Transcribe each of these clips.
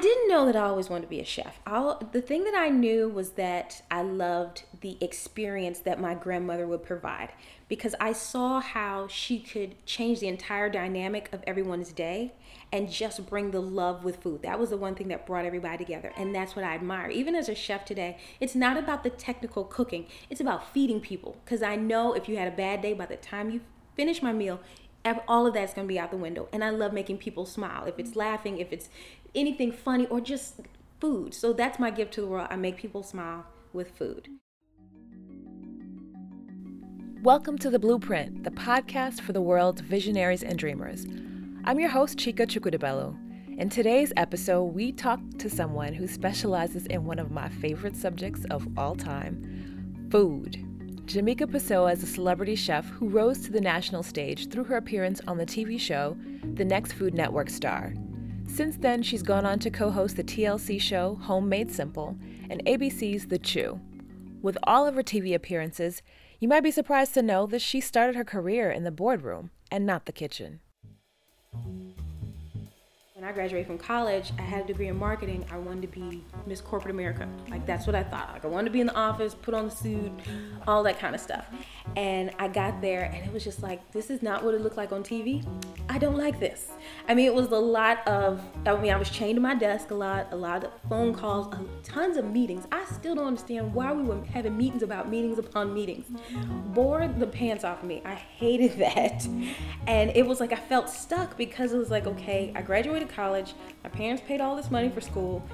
didn't know that I always wanted to be a chef. I'll, the thing that I knew was that I loved the experience that my grandmother would provide because I saw how she could change the entire dynamic of everyone's day and just bring the love with food. That was the one thing that brought everybody together. And that's what I admire. Even as a chef today, it's not about the technical cooking, it's about feeding people. Because I know if you had a bad day, by the time you finish my meal, all of that's going to be out the window. And I love making people smile. If it's laughing, if it's anything funny, or just food. So that's my gift to the world. I make people smile with food. Welcome to The Blueprint, the podcast for the world's visionaries and dreamers. I'm your host, Chika Chukwudibelu. In today's episode, we talk to someone who specializes in one of my favorite subjects of all time food. Jamika Pessoa is a celebrity chef who rose to the national stage through her appearance on the TV show The Next Food Network Star. Since then, she's gone on to co host the TLC show Homemade Simple and ABC's The Chew. With all of her TV appearances, you might be surprised to know that she started her career in the boardroom and not the kitchen. When I graduated from college, I had a degree in marketing. I wanted to be Miss Corporate America. Like that's what I thought. Like I wanted to be in the office, put on the suit, all that kind of stuff. And I got there and it was just like, this is not what it looked like on TV. I don't like this. I mean, it was a lot of, I mean, I was chained to my desk a lot, a lot of phone calls, tons of meetings. I still don't understand why we were having meetings about meetings upon meetings. Bored the pants off me. I hated that. And it was like I felt stuck because it was like, okay, I graduated college. My parents paid all this money for school,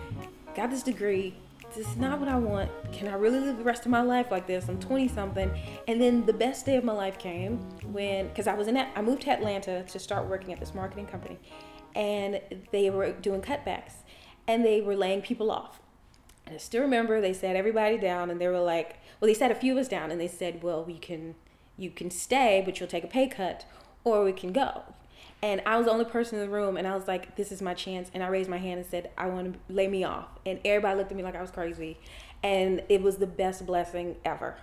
got this degree. This is not what I want. Can I really live the rest of my life like this? I'm 20 something. And then the best day of my life came when, because I was in, I moved to Atlanta to start working at this marketing company, and they were doing cutbacks, and they were laying people off. And I still remember they sat everybody down, and they were like, well, they sat a few of us down, and they said, well, we can, you can stay, but you'll take a pay cut, or we can go. And I was the only person in the room, and I was like, this is my chance. And I raised my hand and said, I want to lay me off. And everybody looked at me like I was crazy. And it was the best blessing ever.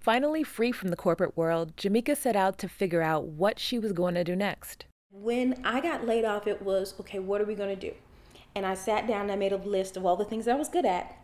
Finally, free from the corporate world, Jamika set out to figure out what she was going to do next. When I got laid off, it was okay, what are we going to do? And I sat down and I made a list of all the things I was good at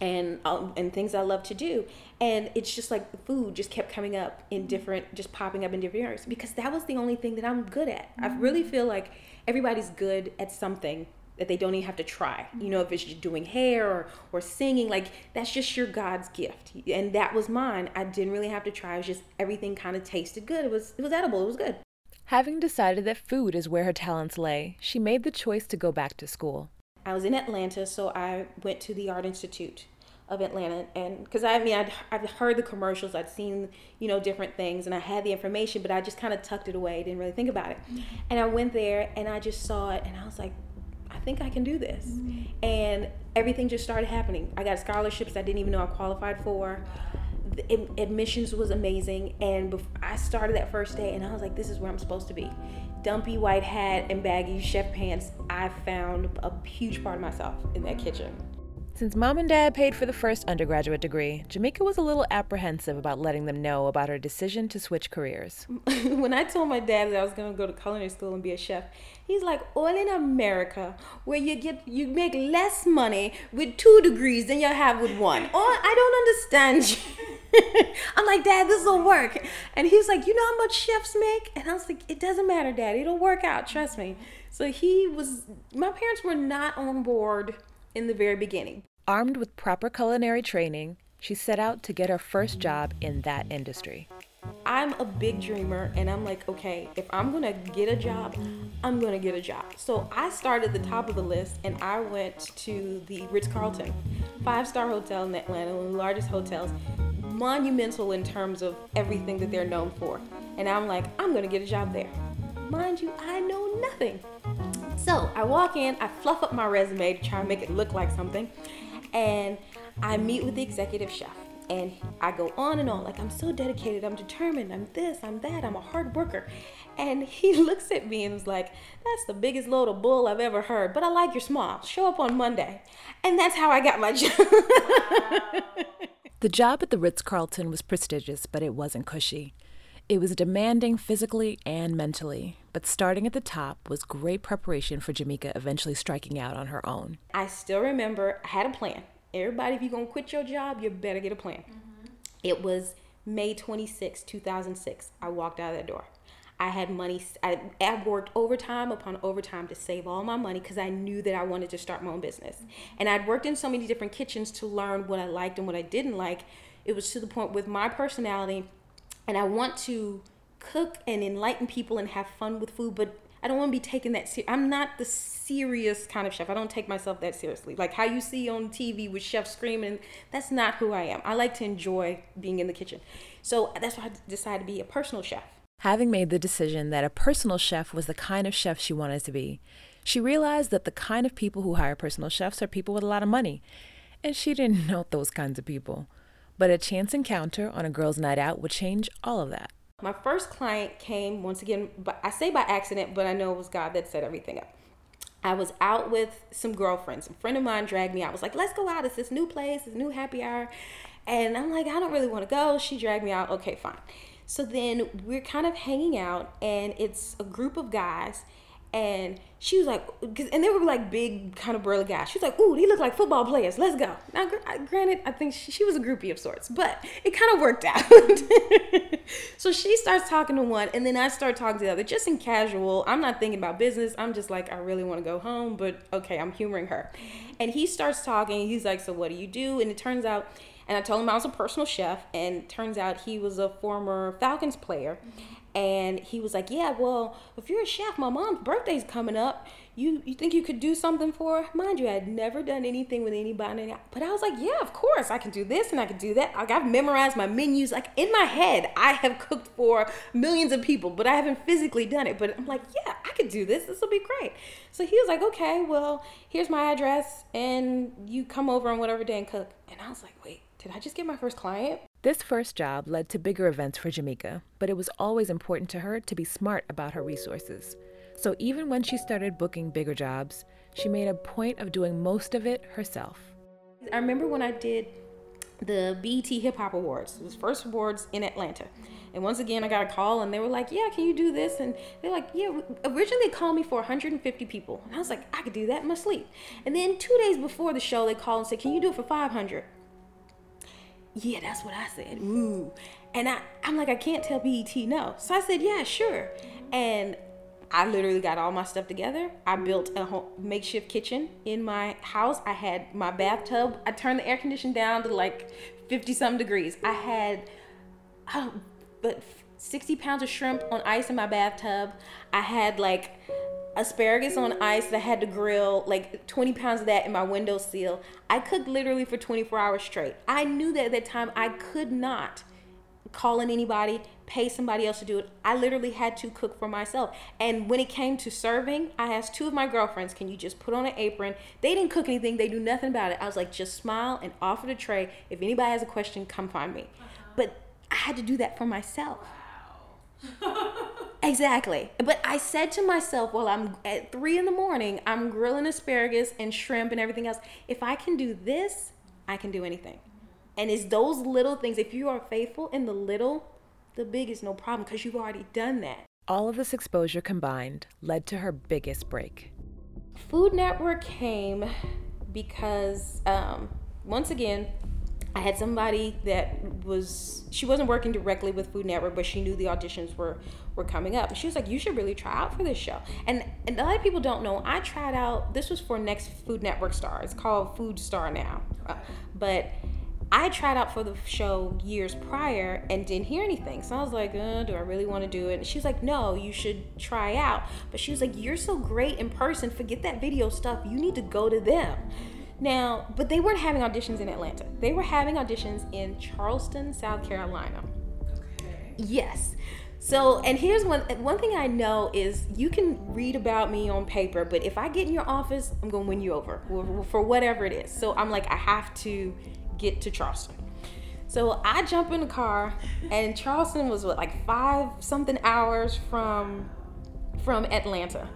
and um, and things I love to do. And it's just like food just kept coming up in mm-hmm. different, just popping up in different areas because that was the only thing that I'm good at. I mm-hmm. really feel like everybody's good at something that they don't even have to try. You mm-hmm. know, if it's just doing hair or, or singing, like that's just your God's gift. And that was mine. I didn't really have to try. It was just everything kind of tasted good. It was it was edible. It was good. Having decided that food is where her talents lay, she made the choice to go back to school. I was in Atlanta, so I went to the Art Institute of Atlanta, and because I mean I'd, I've heard the commercials, I'd seen you know different things, and I had the information, but I just kind of tucked it away, didn't really think about it. Mm-hmm. And I went there, and I just saw it, and I was like, I think I can do this, mm-hmm. and everything just started happening. I got scholarships I didn't even know I qualified for. Admissions was amazing, and I started that first day, and I was like, this is where I'm supposed to be dumpy white hat and baggy chef pants, I found a huge part of myself in that kitchen. Since mom and dad paid for the first undergraduate degree, Jamika was a little apprehensive about letting them know about her decision to switch careers. when I told my dad that I was going to go to culinary school and be a chef, he's like, "All in America, where you get you make less money with two degrees than you have with one." Oh, I don't understand you. I'm like, Dad, this will work. And he's like, You know how much chefs make? And I was like, It doesn't matter, Dad. It'll work out. Trust me. So he was, my parents were not on board in the very beginning. Armed with proper culinary training, she set out to get her first job in that industry. I'm a big dreamer and I'm like, okay, if I'm gonna get a job, I'm gonna get a job. So I started at the top of the list and I went to the Ritz Carlton, five star hotel in Atlanta, one of the largest hotels, monumental in terms of everything that they're known for. And I'm like, I'm gonna get a job there. Mind you, I know nothing. So I walk in, I fluff up my resume to try and make it look like something, and I meet with the executive chef. And I go on and on, like, I'm so dedicated, I'm determined, I'm this, I'm that, I'm a hard worker. And he looks at me and is like, That's the biggest load of bull I've ever heard, but I like your smile. Show up on Monday. And that's how I got my job. the job at the Ritz Carlton was prestigious, but it wasn't cushy. It was demanding physically and mentally, But starting at the top was great preparation for Jamika eventually striking out on her own. I still remember I had a plan. Everybody, if you're gonna quit your job, you better get a plan. Mm-hmm. It was May 26, 2006. I walked out of that door. I had money. I, I worked overtime upon overtime to save all my money because I knew that I wanted to start my own business. And I'd worked in so many different kitchens to learn what I liked and what I didn't like. It was to the point with my personality, and I want to cook and enlighten people and have fun with food, but I don't want to be taken that serious. I'm not the serious kind of chef. I don't take myself that seriously. Like how you see on TV with chefs screaming, that's not who I am. I like to enjoy being in the kitchen. So that's why I decided to be a personal chef. Having made the decision that a personal chef was the kind of chef she wanted to be, she realized that the kind of people who hire personal chefs are people with a lot of money. And she didn't know those kinds of people. But a chance encounter on a girls' night out would change all of that. My first client came once again, but I say by accident, but I know it was God that set everything up. I was out with some girlfriends. A friend of mine dragged me out. was like, let's go out. It's this new place, this new happy hour. And I'm like, I don't really want to go. She dragged me out. Okay, fine. So then we're kind of hanging out, and it's a group of guys. And she was like, and they were like big, kind of burly guys. She was like, "Ooh, they look like football players. Let's go." Now, granted, I think she, she was a groupie of sorts, but it kind of worked out. so she starts talking to one, and then I start talking to the other, just in casual. I'm not thinking about business. I'm just like, I really want to go home, but okay, I'm humoring her. And he starts talking. He's like, "So what do you do?" And it turns out and I told him I was a personal chef, and turns out he was a former Falcons player. Mm-hmm. And he was like, "Yeah, well, if you're a chef, my mom's birthday's coming up. You you think you could do something for her? Mind you, I had never done anything with anybody, but I was like, yeah, of course, I can do this and I can do that. Like I've memorized my menus, like in my head. I have cooked for millions of people, but I haven't physically done it. But I'm like, yeah, I could do this. This will be great. So he was like, okay, well, here's my address, and you come over on whatever day and cook. And I was like, wait did I just get my first client? This first job led to bigger events for Jamika, but it was always important to her to be smart about her resources. So even when she started booking bigger jobs, she made a point of doing most of it herself. I remember when I did the BET Hip Hop Awards. It was first awards in Atlanta. And once again, I got a call and they were like, Yeah, can you do this? And they're like, Yeah, originally they called me for 150 people. And I was like, I could do that in my sleep. And then two days before the show, they called and said, Can you do it for 500? Yeah, that's what I said. Ooh. And I, I'm like, I can't tell BET no. So I said, yeah, sure. And I literally got all my stuff together. I built a home, makeshift kitchen in my house. I had my bathtub. I turned the air conditioning down to like 50 some degrees. I had, oh, but 60 pounds of shrimp on ice in my bathtub. I had like asparagus on ice that I had to grill, like 20 pounds of that in my windowsill. I cooked literally for 24 hours straight. I knew that at that time I could not call in anybody, pay somebody else to do it. I literally had to cook for myself. And when it came to serving, I asked two of my girlfriends, can you just put on an apron? They didn't cook anything, they knew nothing about it. I was like, just smile and offer the tray. If anybody has a question, come find me. Uh-huh. But I had to do that for myself. Exactly. But I said to myself, well, I'm at three in the morning, I'm grilling asparagus and shrimp and everything else. If I can do this, I can do anything. And it's those little things. If you are faithful in the little, the big is no problem because you've already done that. All of this exposure combined led to her biggest break. Food Network came because, um, once again, I had somebody that was she wasn't working directly with Food Network, but she knew the auditions were were coming up. She was like, "You should really try out for this show." And and a lot of people don't know. I tried out. This was for next Food Network Star. It's called Food Star now, uh, but. I tried out for the show years prior and didn't hear anything. So I was like, uh, do I really want to do it? And she was like, no, you should try out. But she was like, you're so great in person. Forget that video stuff. You need to go to them. Now, but they weren't having auditions in Atlanta. They were having auditions in Charleston, South Carolina. Okay. Yes. So, and here's one one thing I know is you can read about me on paper, but if I get in your office, I'm gonna win you over for whatever it is. So I'm like, I have to get to Charleston. So I jump in the car, and Charleston was what like five something hours from from Atlanta.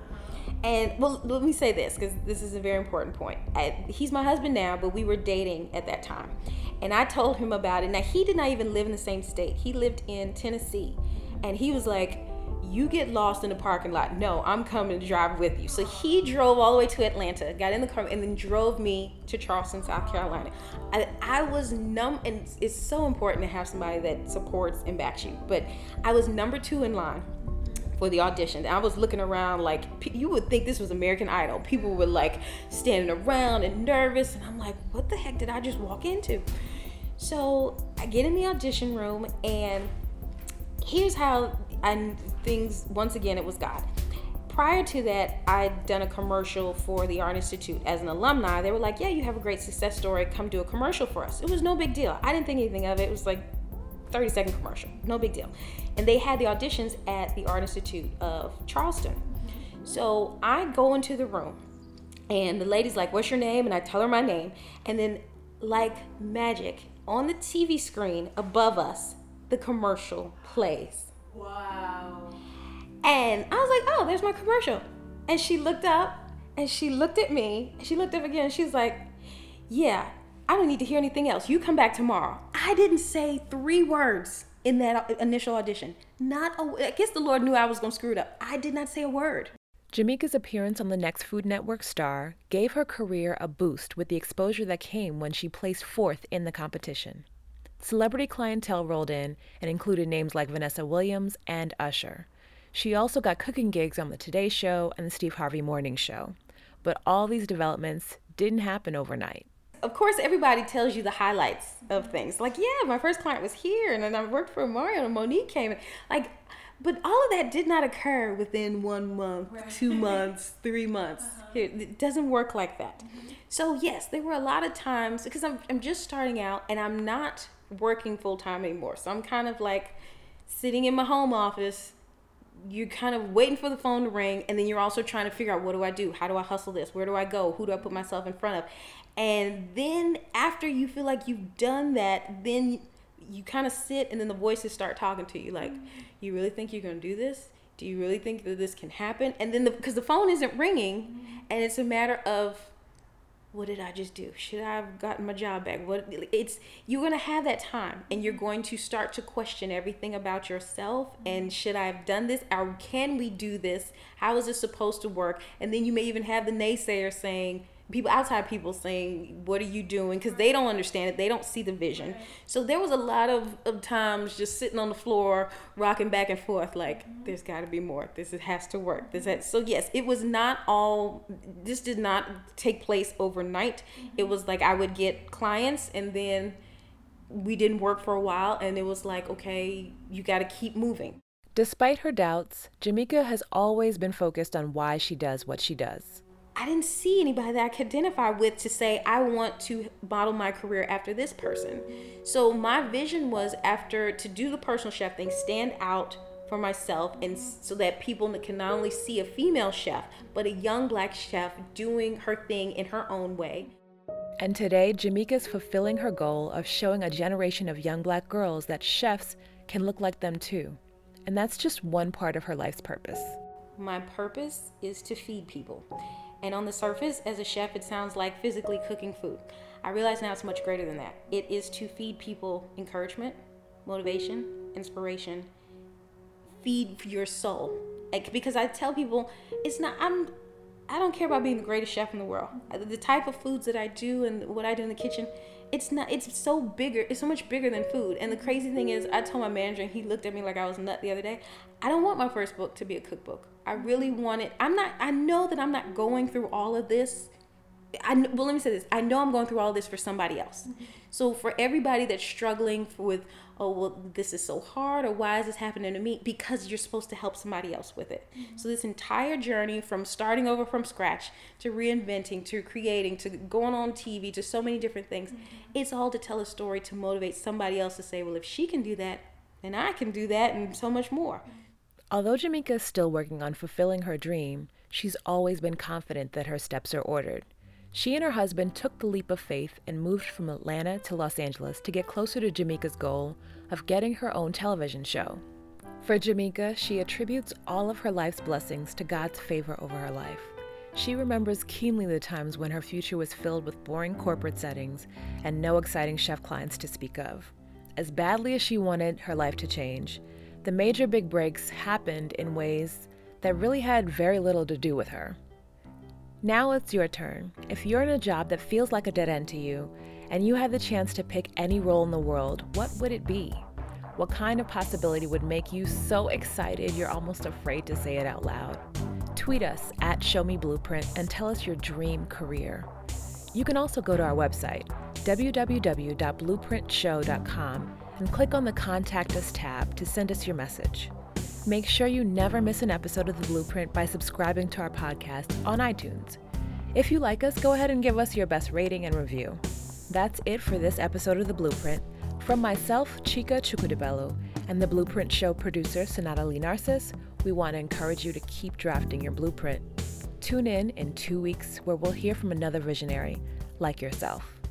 And well, let me say this because this is a very important point. I, he's my husband now, but we were dating at that time. And I told him about it. Now, he did not even live in the same state, he lived in Tennessee. And he was like, you get lost in the parking lot. No, I'm coming to drive with you. So he drove all the way to Atlanta, got in the car, and then drove me to Charleston, South Carolina. I, I was numb, and it's so important to have somebody that supports and backs you. But I was number two in line for the audition. I was looking around like you would think this was American Idol. People were like standing around and nervous, and I'm like, what the heck did I just walk into? So I get in the audition room, and here's how and things once again it was God. Prior to that, I'd done a commercial for the Art Institute as an alumni. They were like, "Yeah, you have a great success story. Come do a commercial for us." It was no big deal. I didn't think anything of it. It was like 30 second commercial, no big deal. And they had the auditions at the Art Institute of Charleston. So I go into the room, and the lady's like, "What's your name?" And I tell her my name, and then like magic on the TV screen above us, the commercial plays. Wow. And I was like, oh, there's my commercial. And she looked up and she looked at me and she looked up again and she's like, yeah, I don't need to hear anything else. You come back tomorrow. I didn't say three words in that initial audition. Not a, I guess the Lord knew I was going to screw it up. I did not say a word. Jamika's appearance on the next Food Network star gave her career a boost with the exposure that came when she placed fourth in the competition. Celebrity clientele rolled in and included names like Vanessa Williams and Usher. She also got cooking gigs on The Today Show and The Steve Harvey Morning Show. But all these developments didn't happen overnight. Of course, everybody tells you the highlights of things. Like, yeah, my first client was here, and then I worked for Mario, and Monique came. Like, but all of that did not occur within one month, right. two months, three months. Uh-huh. It doesn't work like that. Mm-hmm. So, yes, there were a lot of times because I'm, I'm just starting out and I'm not working full time anymore. So I'm kind of like sitting in my home office. You're kind of waiting for the phone to ring, and then you're also trying to figure out what do I do? How do I hustle this? Where do I go? Who do I put myself in front of? And then after you feel like you've done that, then you kind of sit, and then the voices start talking to you like, You really think you're going to do this? Do you really think that this can happen? And then, because the, the phone isn't ringing, and it's a matter of what did I just do? Should I have gotten my job back? What it's you're gonna have that time and you're mm-hmm. going to start to question everything about yourself and mm-hmm. should I have done this? Or can we do this? How is this supposed to work? And then you may even have the naysayer saying, people outside people saying what are you doing? Because they don't understand it. They don't see the vision. So there was a lot of, of times just sitting on the floor rocking back and forth like mm-hmm. there's got to be more. This has to work. This has, so yes it was not all this did not take place overnight. Mm-hmm. It was like i would get clients and then we didn't work for a while and it was like okay you got to keep moving. Despite her doubts, Jamika has always been focused on why she does what she does. I didn't see anybody that I could identify with to say, I want to model my career after this person. So my vision was after to do the personal chef thing, stand out for myself and so that people can not only see a female chef, but a young black chef doing her thing in her own way. And today, Jamika's fulfilling her goal of showing a generation of young black girls that chefs can look like them too. And that's just one part of her life's purpose. My purpose is to feed people. And on the surface, as a chef, it sounds like physically cooking food. I realize now it's much greater than that. It is to feed people encouragement, motivation, inspiration, feed your soul. Because I tell people, it's not, I'm, I don't care about being the greatest chef in the world. The type of foods that I do and what I do in the kitchen, it's not it's so bigger it's so much bigger than food. And the crazy thing is i told my manager and he looked at me like i was nut the other day. I don't want my first book to be a cookbook. I really want it. I'm not i know that i'm not going through all of this I well let me say this. I know I'm going through all this for somebody else. Mm-hmm. So for everybody that's struggling with oh well this is so hard or why is this happening to me because you're supposed to help somebody else with it. Mm-hmm. So this entire journey from starting over from scratch to reinventing to creating to going on TV to so many different things, mm-hmm. it's all to tell a story to motivate somebody else to say well if she can do that then I can do that and so much more. Although Jamika is still working on fulfilling her dream, she's always been confident that her steps are ordered. She and her husband took the leap of faith and moved from Atlanta to Los Angeles to get closer to Jamika's goal of getting her own television show. For Jamika, she attributes all of her life's blessings to God's favor over her life. She remembers keenly the times when her future was filled with boring corporate settings and no exciting chef clients to speak of. As badly as she wanted her life to change, the major big breaks happened in ways that really had very little to do with her. Now it's your turn. If you're in a job that feels like a dead end to you, and you had the chance to pick any role in the world, what would it be? What kind of possibility would make you so excited you're almost afraid to say it out loud? Tweet us at ShowMeBlueprint and tell us your dream career. You can also go to our website, www.blueprintshow.com, and click on the Contact Us tab to send us your message. Make sure you never miss an episode of The Blueprint by subscribing to our podcast on iTunes. If you like us, go ahead and give us your best rating and review. That's it for this episode of The Blueprint. From myself, Chika Chukwudibelu, and the Blueprint Show producer, Sonata Lee Narcis, we want to encourage you to keep drafting your blueprint. Tune in in two weeks where we'll hear from another visionary like yourself.